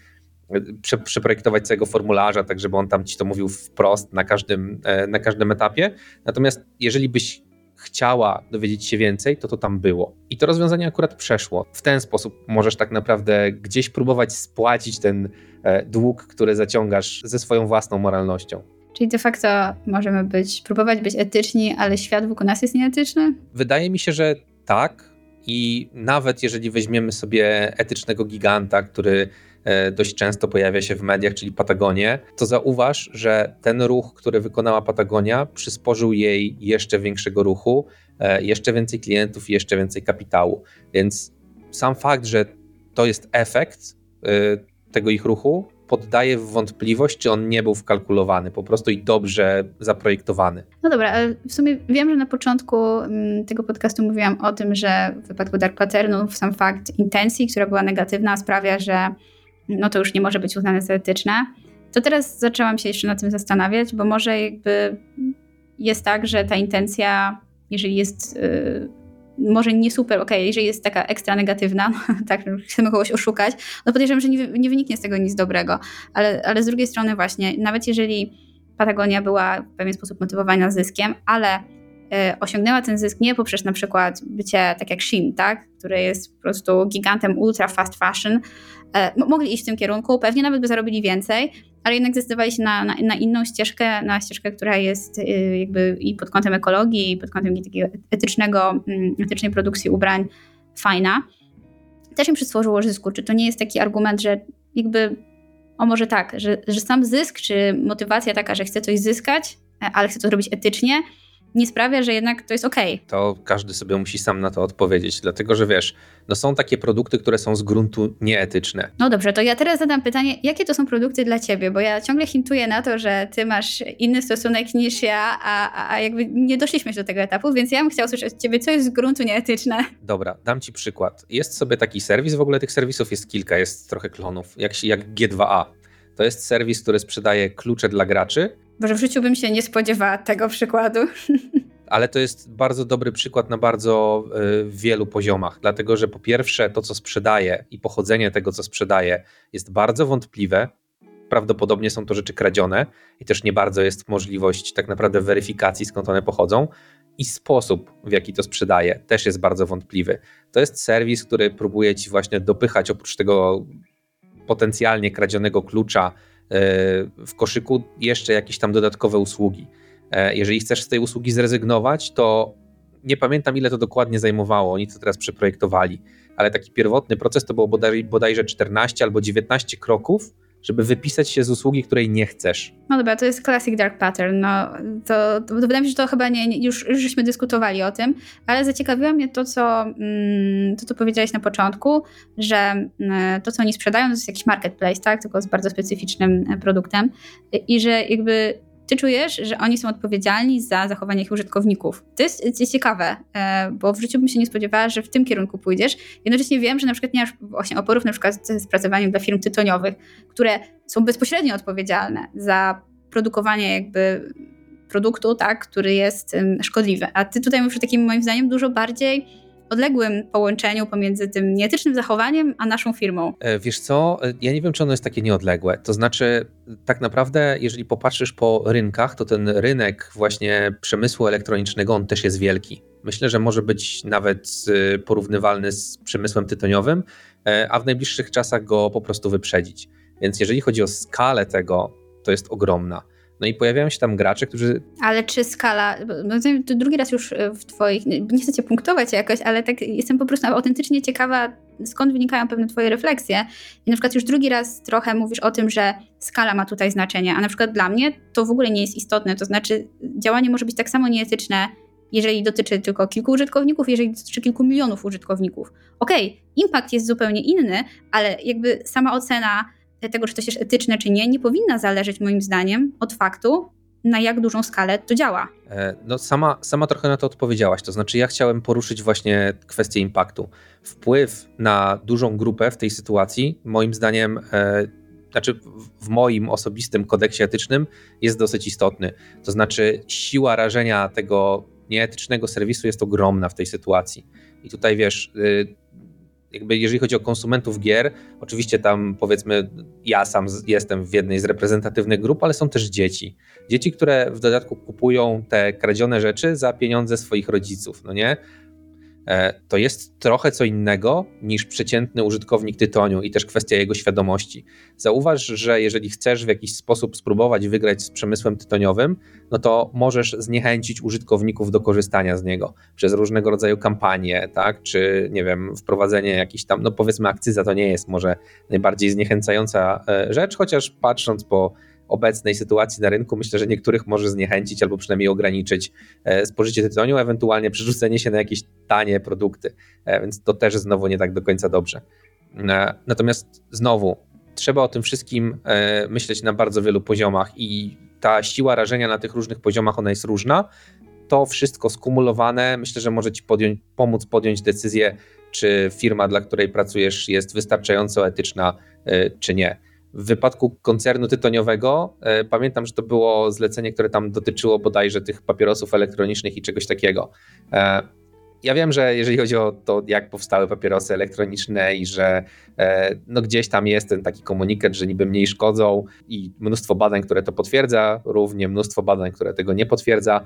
prze, przeprojektować całego formularza, tak żeby on tam ci to mówił wprost na każdym, na każdym etapie. Natomiast jeżeli byś chciała dowiedzieć się więcej, to to tam było. I to rozwiązanie akurat przeszło. W ten sposób możesz tak naprawdę gdzieś próbować spłacić ten e, dług, który zaciągasz ze swoją własną moralnością. Czyli de facto możemy być, próbować być etyczni, ale świat wokół nas jest nieetyczny? Wydaje mi się, że tak. I nawet jeżeli weźmiemy sobie etycznego giganta, który dość często pojawia się w mediach, czyli Patagonię, to zauważ, że ten ruch, który wykonała Patagonia, przysporzył jej jeszcze większego ruchu, e, jeszcze więcej klientów i jeszcze więcej kapitału. Więc sam fakt, że to jest efekt e, tego ich ruchu, poddaje w wątpliwość, czy on nie był wkalkulowany, po prostu i dobrze zaprojektowany. No dobra, ale w sumie wiem, że na początku mm, tego podcastu mówiłam o tym, że w wypadku Dark Patternów sam fakt intencji, która była negatywna, sprawia, że no to już nie może być uznane za etyczne. To teraz zaczęłam się jeszcze nad tym zastanawiać, bo może jakby jest tak, że ta intencja, jeżeli jest yy, może nie super, ok, jeżeli jest taka ekstra negatywna, *laughs* no, tak, chcemy kogoś oszukać, no podejrzewam, że nie, nie wyniknie z tego nic dobrego, ale, ale z drugiej strony właśnie, nawet jeżeli Patagonia była w pewien sposób motywowana zyskiem, ale y, osiągnęła ten zysk nie poprzez na przykład bycie tak jak Shein, tak, który jest po prostu gigantem ultra fast fashion, mogli iść w tym kierunku, pewnie nawet by zarobili więcej, ale jednak zdecydowali się na, na, na, inną ścieżkę, na ścieżkę, która jest y, jakby i pod kątem ekologii, i pod kątem takiego etycznego, mm, etycznej produkcji ubrań fajna. Też im przysłużyło zysku. Czy to nie jest taki argument, że jakby, o może tak, że, że sam zysk, czy motywacja taka, że chcę coś zyskać, e, ale chcę to zrobić etycznie, nie sprawia, że jednak to jest ok. To każdy sobie musi sam na to odpowiedzieć, dlatego że wiesz, no są takie produkty, które są z gruntu nieetyczne. No dobrze, to ja teraz zadam pytanie, jakie to są produkty dla ciebie? Bo ja ciągle hintuję na to, że ty masz inny stosunek niż ja, a, a jakby nie doszliśmy do tego etapu, więc ja bym chciała usłyszeć od ciebie, co jest z gruntu nieetyczne. Dobra, dam ci przykład. Jest sobie taki serwis, w ogóle tych serwisów jest kilka, jest trochę klonów, jak, jak G2A. To jest serwis, który sprzedaje klucze dla graczy może w życiu bym się nie spodziewała tego przykładu. *laughs* Ale to jest bardzo dobry przykład na bardzo y, wielu poziomach, dlatego że po pierwsze to, co sprzedaje i pochodzenie tego, co sprzedaje, jest bardzo wątpliwe. Prawdopodobnie są to rzeczy kradzione i też nie bardzo jest możliwość tak naprawdę weryfikacji, skąd one pochodzą. I sposób, w jaki to sprzedaje, też jest bardzo wątpliwy. To jest serwis, który próbuje ci właśnie dopychać oprócz tego potencjalnie kradzionego klucza E, w koszyku jeszcze jakieś tam dodatkowe usługi. E, jeżeli chcesz z tej usługi zrezygnować, to nie pamiętam ile to dokładnie zajmowało, oni to teraz przeprojektowali, ale taki pierwotny proces to było bodaj, bodajże 14 albo 19 kroków, żeby wypisać się z usługi, której nie chcesz. No dobra, to jest classic dark pattern. No, to, to, to wydaje mi się, że to chyba nie, już, już żeśmy dyskutowali o tym, ale zaciekawiło mnie to co, mm, to, co powiedziałeś na początku, że mm, to, co oni sprzedają, to jest jakiś marketplace, tak? Tylko z bardzo specyficznym e, produktem i że jakby ty czujesz, że oni są odpowiedzialni za zachowanie ich użytkowników. To jest, jest ciekawe, e, bo w życiu bym się nie spodziewała, że w tym kierunku pójdziesz. Jednocześnie wiem, że na przykład nie masz właśnie oporów na przykład z pracowaniem dla firm tytoniowych, które są bezpośrednio odpowiedzialne za produkowanie jakby produktu, tak, który jest szkodliwy. A ty tutaj mówisz o takim moim zdaniem dużo bardziej odległym połączeniu pomiędzy tym nieetycznym zachowaniem, a naszą firmą. E, wiesz co, e, ja nie wiem, czy ono jest takie nieodległe. To znaczy, tak naprawdę, jeżeli popatrzysz po rynkach, to ten rynek właśnie przemysłu elektronicznego, on też jest wielki. Myślę, że może być nawet e, porównywalny z przemysłem tytoniowym, a w najbliższych czasach go po prostu wyprzedzić. Więc jeżeli chodzi o skalę tego, to jest ogromna. No i pojawiają się tam gracze, którzy. Ale czy skala. No, drugi raz już e, w Twoich. Nie chcę Cię punktować jakoś, ale tak jestem po prostu autentycznie ciekawa, skąd wynikają pewne Twoje refleksje. I na przykład już drugi raz trochę mówisz o tym, że skala ma tutaj znaczenie, a na przykład dla mnie to w ogóle nie jest istotne. To znaczy, działanie może być tak samo nieetyczne, jeżeli dotyczy tylko kilku użytkowników, jeżeli dotyczy kilku milionów użytkowników. Okej, okay, impact jest zupełnie inny, ale jakby sama ocena tego, czy coś jest etyczne, czy nie, nie powinna zależeć moim zdaniem od faktu, na jak dużą skalę to działa. E, no sama, sama trochę na to odpowiedziałaś. To znaczy, ja chciałem poruszyć właśnie kwestię impaktu. Wpływ na dużą grupę w tej sytuacji, moim zdaniem, e, znaczy w moim osobistym kodeksie etycznym jest dosyć istotny. To znaczy, siła rażenia tego nieetycznego serwisu jest ogromna w tej sytuacji. I tutaj wiesz, y, jakby jeżeli chodzi o konsumentów gier, oczywiście tam powiedzmy ja sam jestem w jednej z reprezentatywnych grup, ale są też dzieci. Dzieci, które w dodatku kupują te kradzione rzeczy za pieniądze swoich rodziców, no nie? E, to jest trochę co innego niż przeciętny użytkownik tytoniu i też kwestia jego świadomości. Zauważ, że jeżeli chcesz w jakiś sposób spróbować wygrać z przemysłem tytoniowym, no to możesz zniechęcić użytkowników do korzystania z niego przez różnego rodzaju kampanie, tak, czy nie wiem, wprowadzenie jakiś tam, no powiedzmy akcyza to nie jest może najbardziej zniechęcająca e, rzecz, chociaż patrząc po obecnej sytuacji na rynku myślę, że niektórych może zniechęcić albo przynajmniej ograniczyć e, spożycie tytoniu, ewentualnie przerzucenie się na jakieś tanie produkty, e, więc to też znowu nie tak do końca dobrze. E, natomiast znowu, trzeba o tym wszystkim myśleć na bardzo wielu poziomach i ta siła rażenia na tych różnych poziomach, ona jest różna. To wszystko skumulowane myślę, że może ci podjąć, pomóc podjąć decyzję, czy firma, dla której pracujesz, jest wystarczająco etyczna, czy nie. W wypadku koncernu tytoniowego e, pamiętam, że to było zlecenie, które tam dotyczyło bodajże tych papierosów elektronicznych i czegoś takiego. E, ja wiem, że jeżeli chodzi o to, jak powstały papierosy elektroniczne i że e, no gdzieś tam jest ten taki komunikat, że niby mniej szkodzą i mnóstwo badań, które to potwierdza, równie mnóstwo badań, które tego nie potwierdza.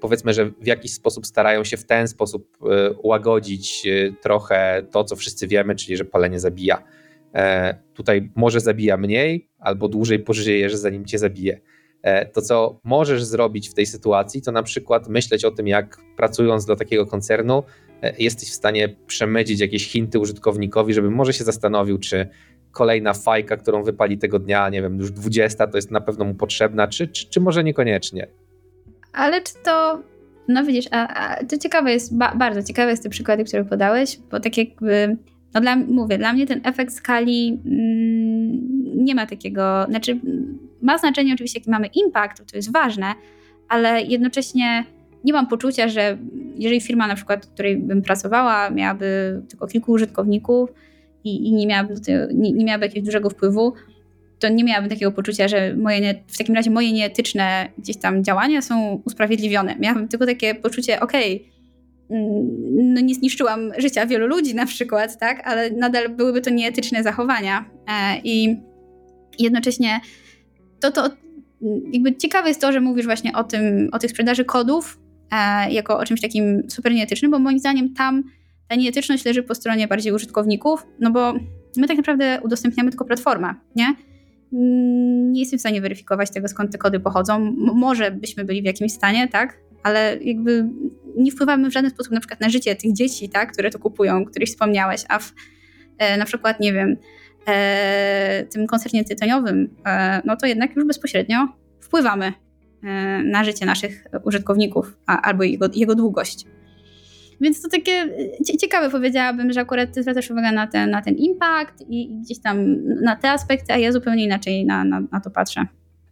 Powiedzmy, że w jakiś sposób starają się w ten sposób ułagodzić trochę to, co wszyscy wiemy, czyli że palenie zabija. E, tutaj może zabija mniej, albo dłużej pożyjesz, zanim cię zabije. E, to, co możesz zrobić w tej sytuacji, to na przykład myśleć o tym, jak pracując dla takiego koncernu, e, jesteś w stanie przemycić jakieś hinty użytkownikowi, żeby może się zastanowił, czy kolejna fajka, którą wypali tego dnia, nie wiem, już 20, to jest na pewno mu potrzebna, czy, czy, czy może niekoniecznie. Ale czy to no widzisz, a, a to ciekawe jest, ba, bardzo ciekawe jest te przykłady, które podałeś, bo tak jakby no dla, mówię, dla mnie ten efekt skali mm, nie ma takiego, znaczy ma znaczenie oczywiście, jaki mamy impact, to jest ważne, ale jednocześnie nie mam poczucia, że jeżeli firma na przykład, w której bym pracowała, miałaby tylko kilku użytkowników i, i nie, miałaby, nie, nie miałaby jakiegoś dużego wpływu, to nie miałabym takiego poczucia, że moje w takim razie moje nieetyczne gdzieś tam działania są usprawiedliwione. Miałabym tylko takie poczucie, okej, okay, no nie zniszczyłam życia wielu ludzi na przykład, tak, ale nadal byłyby to nieetyczne zachowania. E, I jednocześnie to, to jakby ciekawe jest to, że mówisz właśnie o tym, o tych sprzedaży kodów e, jako o czymś takim super nieetycznym, bo moim zdaniem tam ta nieetyczność leży po stronie bardziej użytkowników, no bo my tak naprawdę udostępniamy tylko platformę, nie? Mm, nie jestem w stanie weryfikować tego, skąd te kody pochodzą. M może byśmy byli w jakimś stanie, tak? Ale jakby nie wpływamy w żaden sposób na przykład na życie tych dzieci, tak, które to kupują, których wspomniałeś, a w e, na przykład, nie wiem, e, tym koncernie tytoniowym, e, no to jednak już bezpośrednio wpływamy na życie naszych użytkowników a, albo jego, jego długość. Więc to takie ciekawe powiedziałabym, że akurat ty zwracasz uwagę na ten, na ten impact i gdzieś tam na te aspekty, a ja zupełnie inaczej na, na, na to patrzę.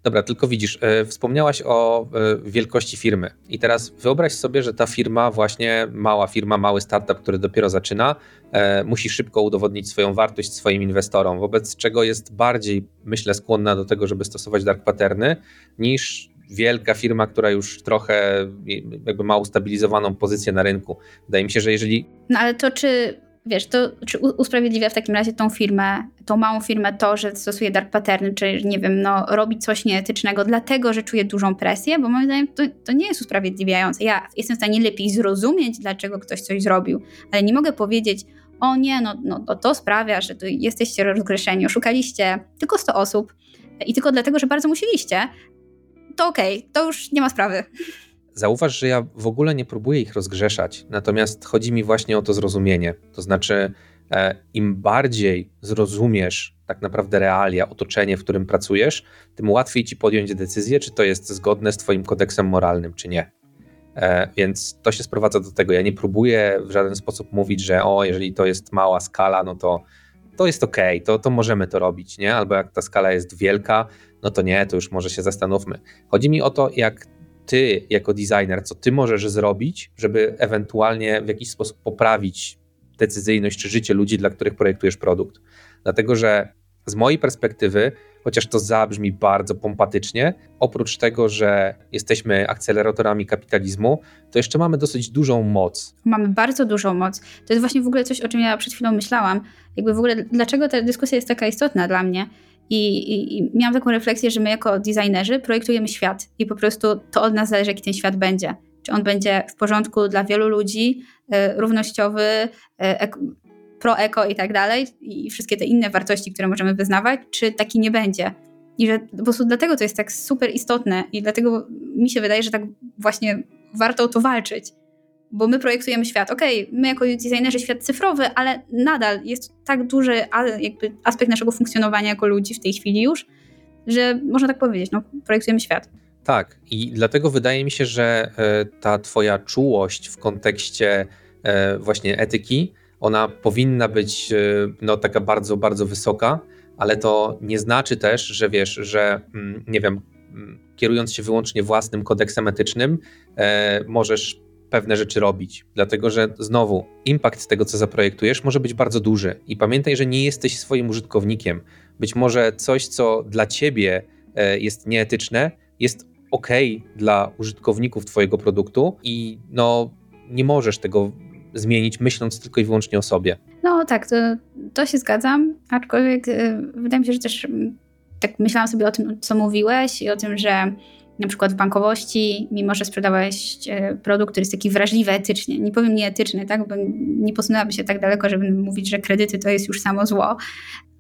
Dobra, tylko widzisz, e, wspomniałaś o e, wielkości firmy i teraz wyobraź sobie, że ta firma, właśnie mała firma, mały startup, który dopiero zaczyna, e, musi szybko udowodnić swoją wartość swoim inwestorom, wobec czego jest bardziej, myślę, skłonna do tego, żeby stosować dark patterny, niż wielka firma, która już trochę jakby ma ustabilizowaną pozycję na rynku. Wydaje mi się, że jeżeli... No ale to czy wiesz, to czy usprawiedliwia w takim razie tą firmę, tą małą firmę to, że stosuje dark patterny, czy nie wiem, no robi coś nieetycznego, dlatego, że czuje dużą presję, bo moim zdaniem to, to nie jest usprawiedliwiające. Ja jestem w stanie lepiej zrozumieć, dlaczego ktoś coś zrobił, ale nie mogę powiedzieć, o nie, no, no to, to sprawia, że tu jesteście rozgrzeszeni, oszukaliście tylko 100 osób i tylko dlatego, że bardzo musieliście, to okej, okay, to już nie ma sprawy. Zauważ, że ja w ogóle nie próbuję ich rozgrzeszać, natomiast chodzi mi właśnie o to zrozumienie. To znaczy, e, im bardziej zrozumiesz tak naprawdę realia, otoczenie, w którym pracujesz, tym łatwiej ci podjąć decyzję, czy to jest zgodne z Twoim kodeksem moralnym, czy nie. E, więc to się sprowadza do tego. Ja nie próbuję w żaden sposób mówić, że o, jeżeli to jest mała skala, no to to jest ok, to, to możemy to robić, nie? Albo jak ta skala jest wielka, no to nie, to już może się zastanówmy. Chodzi mi o to, jak ty jako designer, co ty możesz zrobić, żeby ewentualnie w jakiś sposób poprawić decyzyjność czy życie ludzi, dla których projektujesz produkt. Dlatego, że z mojej perspektywy, chociaż to zabrzmi bardzo pompatycznie, oprócz tego, że jesteśmy akceleratorami kapitalizmu, to jeszcze mamy dosyć dużą moc. Mamy bardzo dużą moc. To jest właśnie w ogóle coś, o czym ja przed chwilą myślałam. Jakby w ogóle, dlaczego ta dyskusja jest taka istotna dla mnie? I, i, I, miałam taką refleksję, że my jako designerzy projektujemy świat i po prostu to od nas zależy, jaki ten świat będzie. Czy on będzie w porządku dla wielu ludzi, y, równościowy, y, pro-eko i tak dalej, i wszystkie te inne wartości, które możemy wyznawać, czy taki nie będzie. I że po prostu dlatego to jest tak super istotne i dlatego mi się wydaje, że tak właśnie warto o to walczyć. Bo my projektujemy świat. Okej, okay, my jako designerzy świat cyfrowy, ale nadal jest tak duży aspekt naszego funkcjonowania jako ludzi w tej chwili już, że można tak powiedzieć, no, projektujemy świat. Tak, i dlatego wydaje mi się, że e, ta twoja czułość w kontekście e, właśnie etyki ona powinna być e, no, taka bardzo, bardzo wysoka, ale to nie znaczy też, że wiesz, że mm, nie wiem, mm, kierując się wyłącznie własnym kodeksem etycznym, możesz pewne rzeczy robić, dlatego że znowu impact tego, co zaprojektujesz, może być bardzo duży. I pamiętaj, że nie jesteś swoim użytkownikiem. Być może coś, co dla ciebie e, jest nieetyczne, jest ok dla użytkowników Twojego produktu i no, nie możesz tego zmienić, myśląc tylko i wyłącznie o sobie. No tak, to, to się zgadzam, aczkolwiek y, wydaje mi się, że też mm, tak myślałam sobie o tym, co mówiłeś i o tym, że na przykład w bankowości, mimo że sprzedawałeś y, produkt, który jest taki wrażliwy etycznie, nie powiem nieetyczny, tak, bo nie posunęłabym się tak daleko, żeby mówić, że kredyty to jest już samo zło,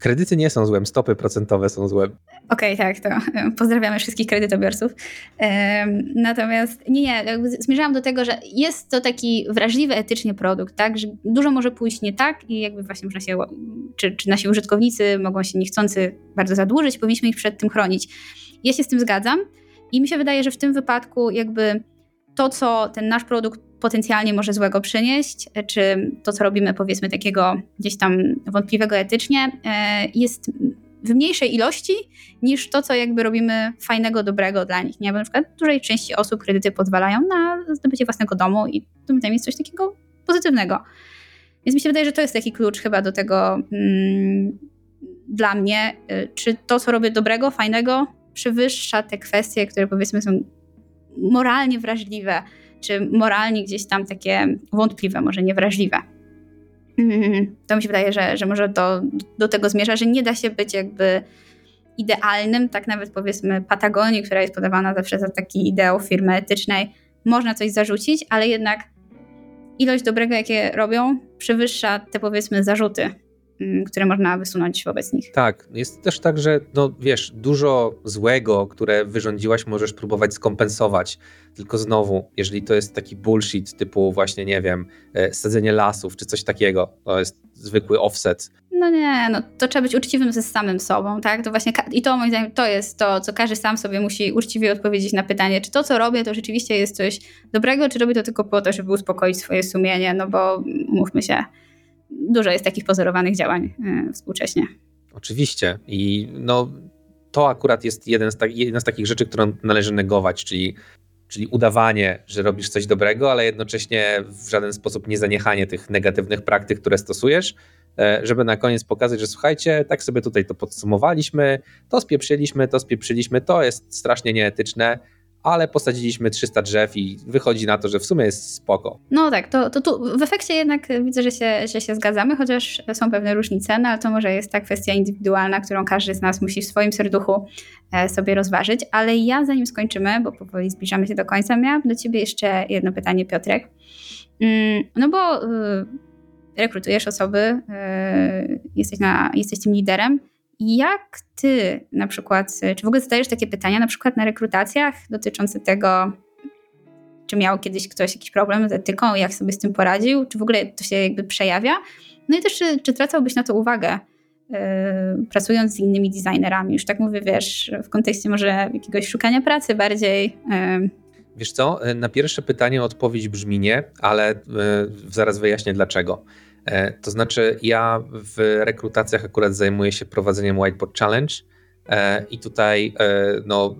Kredyty nie są złem, stopy procentowe są złem. Okej, okay, tak, to *laughs* pozdrawiamy wszystkich kredytobiorców. Natomiast nie, nie, zmierzałam do tego, że jest to taki wrażliwy etycznie produkt, tak, że dużo może pójść nie tak i jakby właśnie można się, czy, czy nasi użytkownicy mogą się niechcący bardzo zadłużyć, powinniśmy ich przed tym chronić. Ja się z tym zgadzam i mi się wydaje, że w tym wypadku jakby to, co ten nasz produkt potencjalnie może złego przynieść, czy to, co robimy, powiedzmy, takiego gdzieś tam wątpliwego etycznie, e, jest w mniejszej ilości niż to, co jakby robimy fajnego, dobrego dla nich. Nie? Bo na przykład dużej części osób kredyty pozwalają na zdobycie własnego domu i tym jest coś takiego pozytywnego. Więc mi się wydaje, że to jest taki klucz chyba do tego mm, dla mnie, e, czy to, co robię dobrego, fajnego, przewyższa te kwestie, które powiedzmy są moralnie wrażliwe, czy moralnie gdzieś tam takie wątpliwe, może niewrażliwe. Mhm. To mi się wydaje, że, że może do, do tego zmierza, że nie da się być jakby idealnym, tak nawet powiedzmy Patagonii, która jest podawana zawsze za taki ideał firmy etycznej, można coś zarzucić, ale jednak ilość dobrego, jakie robią, przewyższa te powiedzmy zarzuty, które można wysunąć wobec nich. Tak, jest też tak, że no wiesz, dużo złego, które wyrządziłaś, możesz próbować skompensować tylko znowu, jeżeli to jest taki bullshit typu właśnie, nie wiem, e, sadzenie lasów czy coś takiego, to jest zwykły offset. No nie, no to trzeba być uczciwym ze samym sobą, tak? To właśnie i to moim zdaniem to jest to, co każdy sam sobie musi uczciwie odpowiedzieć na pytanie, czy to, co robię, to rzeczywiście jest coś dobrego, czy robię to tylko po to, żeby uspokoić swoje sumienie, no bo mówmy się, dużo jest takich pozorowanych działań yy, współcześnie. Oczywiście i no to akurat jest jeden z, ta, jedna z takich rzeczy, którą należy negować, czyli czyli udawanie, że robisz coś dobrego, ale jednocześnie w żaden sposób nie zaniechanie tych negatywnych praktyk, które stosujesz, e, żeby na koniec pokazać, że słuchajcie, tak sobie tutaj to podsumowaliśmy, to spieprzyliśmy, to spieprzyliśmy, to jest strasznie nieetyczne, ale posadziliśmy 300 drzew i wychodzi na to, że w sumie jest spoko. No tak, to, to tu w efekcie jednak widzę, że się, że się zgadzamy, chociaż są pewne różnice, no ale to może jest ta kwestia indywidualna, którą każdy z nas musi w swoim serduchu e, sobie rozważyć. Ale ja zanim skończymy, bo powoli zbliżamy się do końca, miałam do ciebie jeszcze jedno pytanie, Piotrek. Mm, no bo y, rekrutujesz osoby, y, jesteś, na, jesteś tym liderem, jak ty na przykład, czy w ogóle zadajesz takie pytania na przykład na rekrutacjach dotyczące tego, czy miał kiedyś ktoś jakiś problem z etyką, jak sobie z tym poradził, czy w ogóle to się jakby przejawia? No i też, czy, czy zwracałbyś na to uwagę, yy, pracując z innymi designerami? Już tak mówię, wiesz, w kontekście może jakiegoś szukania pracy bardziej. Yy. Wiesz co, na pierwsze pytanie odpowiedź brzmi nie, ale yy, zaraz wyjaśnię dlaczego. E, to znaczy, ja w rekrutacjach akurat zajmuję się prowadzeniem Whiteboard Challenge e, i tutaj e, no,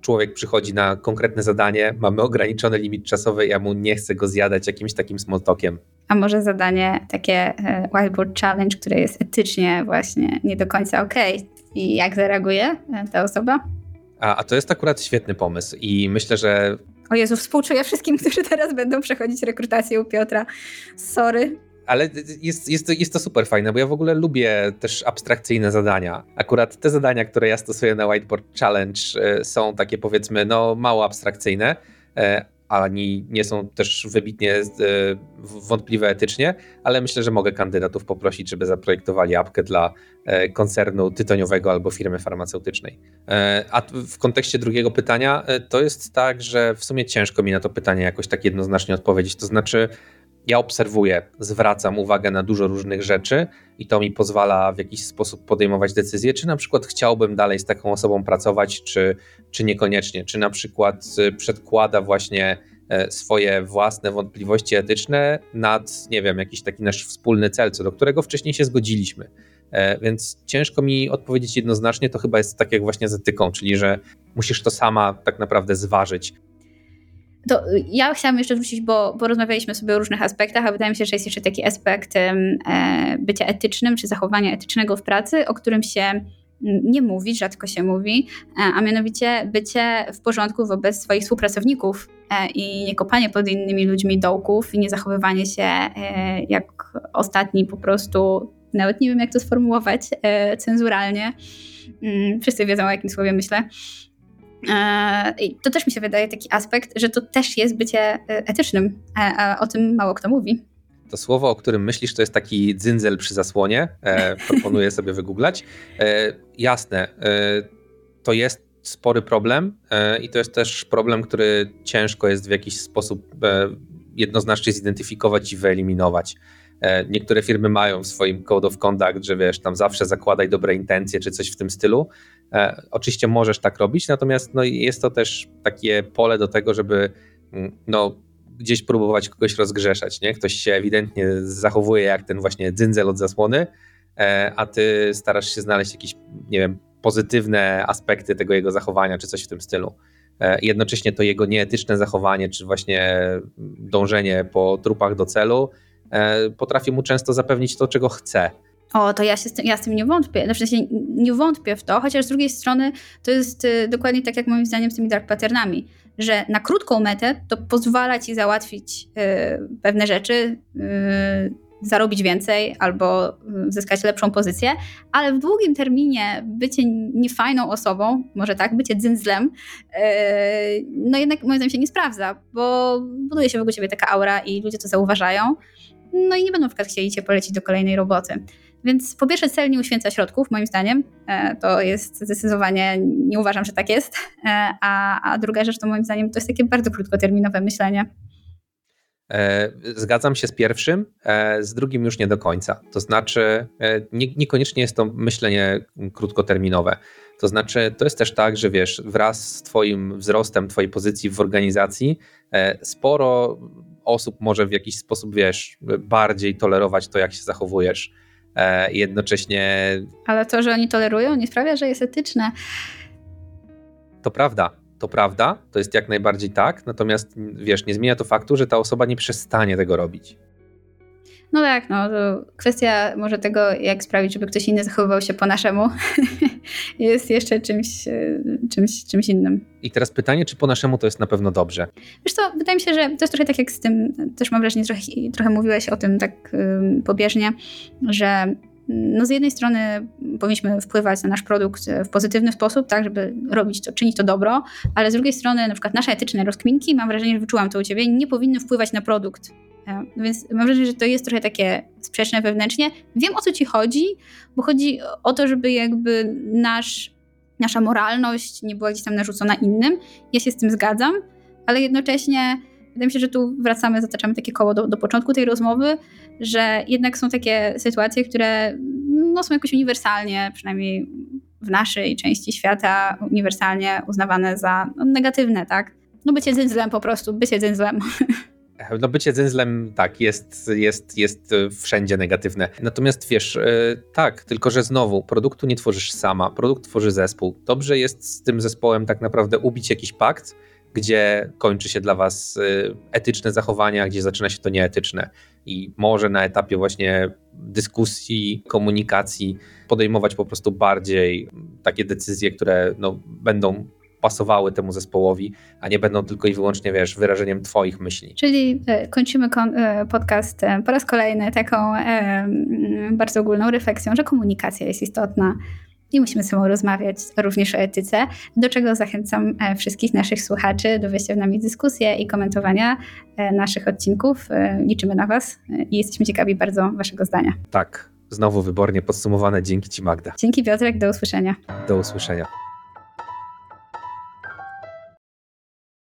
człowiek przychodzi na konkretne zadanie, mamy ograniczony limit czasowy, ja mu nie chcę go zjadać jakimś takim smalltalkiem. a może zadanie takie Whiteboard Challenge, które jest etycznie właśnie nie do końca ok. I jak zareaguje ta osoba? A, a to jest akurat świetny pomysł i myślę, że o Jezu, współczuję wszystkim, *laughs* którzy teraz będą przechodzić rekrutację u Piotra. Sorry. Ale jest, jest, to, jest to super fajne, bo ja w ogóle lubię też abstrakcyjne zadania. Akurat te zadania, które ja stosuję na Whiteboard Challenge e, są takie powiedzmy no mało abstrakcyjne, e, ani nie są też wybitnie e, wątpliwe etycznie, ale myślę, że mogę kandydatów poprosić, żeby zaprojektowali apkę dla koncernu tytoniowego albo firmy farmaceutycznej. A w kontekście drugiego pytania, to jest tak, że w sumie ciężko mi na to pytanie jakoś tak jednoznacznie odpowiedzieć. To znaczy, ja obserwuję, zwracam uwagę na dużo różnych rzeczy i to mi pozwala w jakiś sposób podejmować decyzje, czy na przykład chciałbym dalej z taką osobą pracować, czy, czy niekoniecznie, czy na przykład y, przedkłada właśnie e, swoje własne wątpliwości etyczne nad, nie wiem, jakiś taki nasz wspólny cel, co do którego wcześniej się zgodziliśmy. E, więc ciężko mi odpowiedzieć jednoznacznie, to chyba jest tak jak właśnie z etyką, czyli że musisz to sama tak naprawdę zważyć. To ja chciałam jeszcze wrócić, bo, bo rozmawialiśmy sobie o różnych aspektach, a wydaje mi się, że jest jeszcze taki aspekt e, bycia etycznym, czy zachowania etycznego w pracy, o którym się nie mówi, rzadko się mówi, e, a mianowicie bycie w porządku wobec swoich współpracowników e, i nie kopanie pod innymi ludźmi dołków i nie zachowywanie się jak ostatni po prostu, nawet nie wiem jak to sformułować, cenzuralnie. Mm, wszyscy wiedzą o jakim słowie myślę. E, I to też mi się wydaje taki aspekt, że to też jest bycie e, etycznym, a o tym mało kto mówi. To słowo, o którym myślisz, to jest taki dzyndzel przy zasłonie. E, proponuję sobie wygooglać. E, jasne, e, to jest spory problem e, i to jest też problem, który ciężko jest w jakiś sposób jednoznacznie zidentyfikować i wyeliminować. Niektóre firmy mają w swoim code of conduct, że wiesz, tam zawsze zakładaj dobre intencje czy coś w tym stylu, E, oczywiście możesz tak robić, natomiast no, jest to też takie pole do tego, żeby mm, no, gdzieś próbować kogoś rozgrzeszać. Nie? Ktoś się ewidentnie zachowuje jak ten właśnie dzyndzel od zasłony, e, a ty starasz się znaleźć jakieś, nie wiem, pozytywne aspekty tego jego zachowania, czy coś w tym stylu. E, jednocześnie to jego nieetyczne zachowanie, czy właśnie dążenie po trupach do celu potrafi mu często zapewnić to, czego chce. O, to ja, się z tym, ja z tym nie wątpię. Znaczy, się nie wątpię w to, chociaż z drugiej strony to jest y, dokładnie tak jak moim zdaniem z tymi dark patternami, że na krótką metę to pozwala ci załatwić y, pewne rzeczy, y, zarobić więcej albo y, zyskać lepszą pozycję, ale w długim terminie bycie niefajną osobą, może tak, bycie dzyndzlem, y, no jednak moim zdaniem się nie sprawdza, bo buduje się wokół ciebie taka aura i ludzie to zauważają, no i nie będą na przykład chcieli cię polecić do kolejnej roboty. Więc po pierwsze cel nie uświęca środków, moim zdaniem. E, to jest zdecydowanie, nie uważam, że tak jest. E, a, a druga rzecz to moim zdaniem to jest takie bardzo krótkoterminowe myślenie. E, zgadzam się z pierwszym, z drugim już nie do końca. To znaczy, nie, niekoniecznie jest to myślenie krótkoterminowe. To znaczy, to jest też tak, że wiesz, wraz z Twoim wzrostem, Twojej pozycji w organizacji, sporo osób może w jakiś sposób, wiesz, bardziej tolerować to, jak się zachowujesz E, jednocześnie. Ale to, że oni tolerują, nie sprawia, że jest etyczne. To prawda, to prawda, to jest jak najbardziej tak, natomiast wiesz, nie zmienia to faktu, że ta osoba nie przestanie tego robić. No tak, no to kwestia może tego, jak sprawić, żeby ktoś inny zachowywał się po naszemu, *laughs* jest jeszcze czymś, e, czymś, czymś innym. I teraz pytanie, czy po naszemu to jest na pewno dobrze? Wiesz co, wydaje mi się, że to jest trochę tak jak z tym, też mam wrażenie, trochę, trochę mówiłeś o tym tak um, pobieżnie, że no z jednej strony powinniśmy wpływać na nasz produkt w pozytywny sposób, tak, żeby robić to, czynić to dobro, ale z drugiej strony na przykład nasze etyczne rozkminki, mam wrażenie, że wyczułam to u Ciebie, nie powinny wpływać na produkt. E, więc mam wrażenie, że to jest trochę takie sprzeczne wewnętrznie. Wiem o co Ci chodzi, bo chodzi o to, żeby jakby nasz, nasza moralność nie była gdzieś tam narzucona innym. Ja się z tym zgadzam, ale jednocześnie wydaje mi się, że tu wracamy, zataczamy takie koło do, do początku tej rozmowy, że jednak są takie sytuacje, które no, są jakoś uniwersalnie, przynajmniej w naszej części świata, uniwersalnie uznawane za no, negatywne, tak? No bycie dzyndzlem po prostu, bycie dzyndzlem. *laughs* No bycie dzyndzlem, tak, jest, jest, jest wszędzie negatywne. Natomiast wiesz, e, tak, tylko że znowu, produktu nie tworzysz sama, produkt tworzy zespół. Dobrze jest z tym zespołem tak naprawdę ubić jakiś pakt, gdzie kończy się dla was y, etyczne zachowania, gdzie zaczyna się to nieetyczne. i może na etapie właśnie dyskusji, komunikacji podejmować po prostu bardziej takie decyzje, które no, będą pasowały temu zespołowi, a nie będą tylko i wyłącznie, wiesz, wyrażeniem twoich myśli. Czyli e, kończymy e, podcast e, po raz kolejny taką bardzo ogólną refleksją, że komunikacja jest istotna i musimy ze sobą rozmawiać również o etyce, do czego zachęcam wszystkich naszych słuchaczy do wejścia w nami dyskusję i komentowania naszych odcinków. Liczymy na Was i jesteśmy ciekawi bardzo Waszego zdania. Tak, znowu wybornie podsumowane. Dzięki Ci Magda. Dzięki Piotrek, do usłyszenia. Do usłyszenia.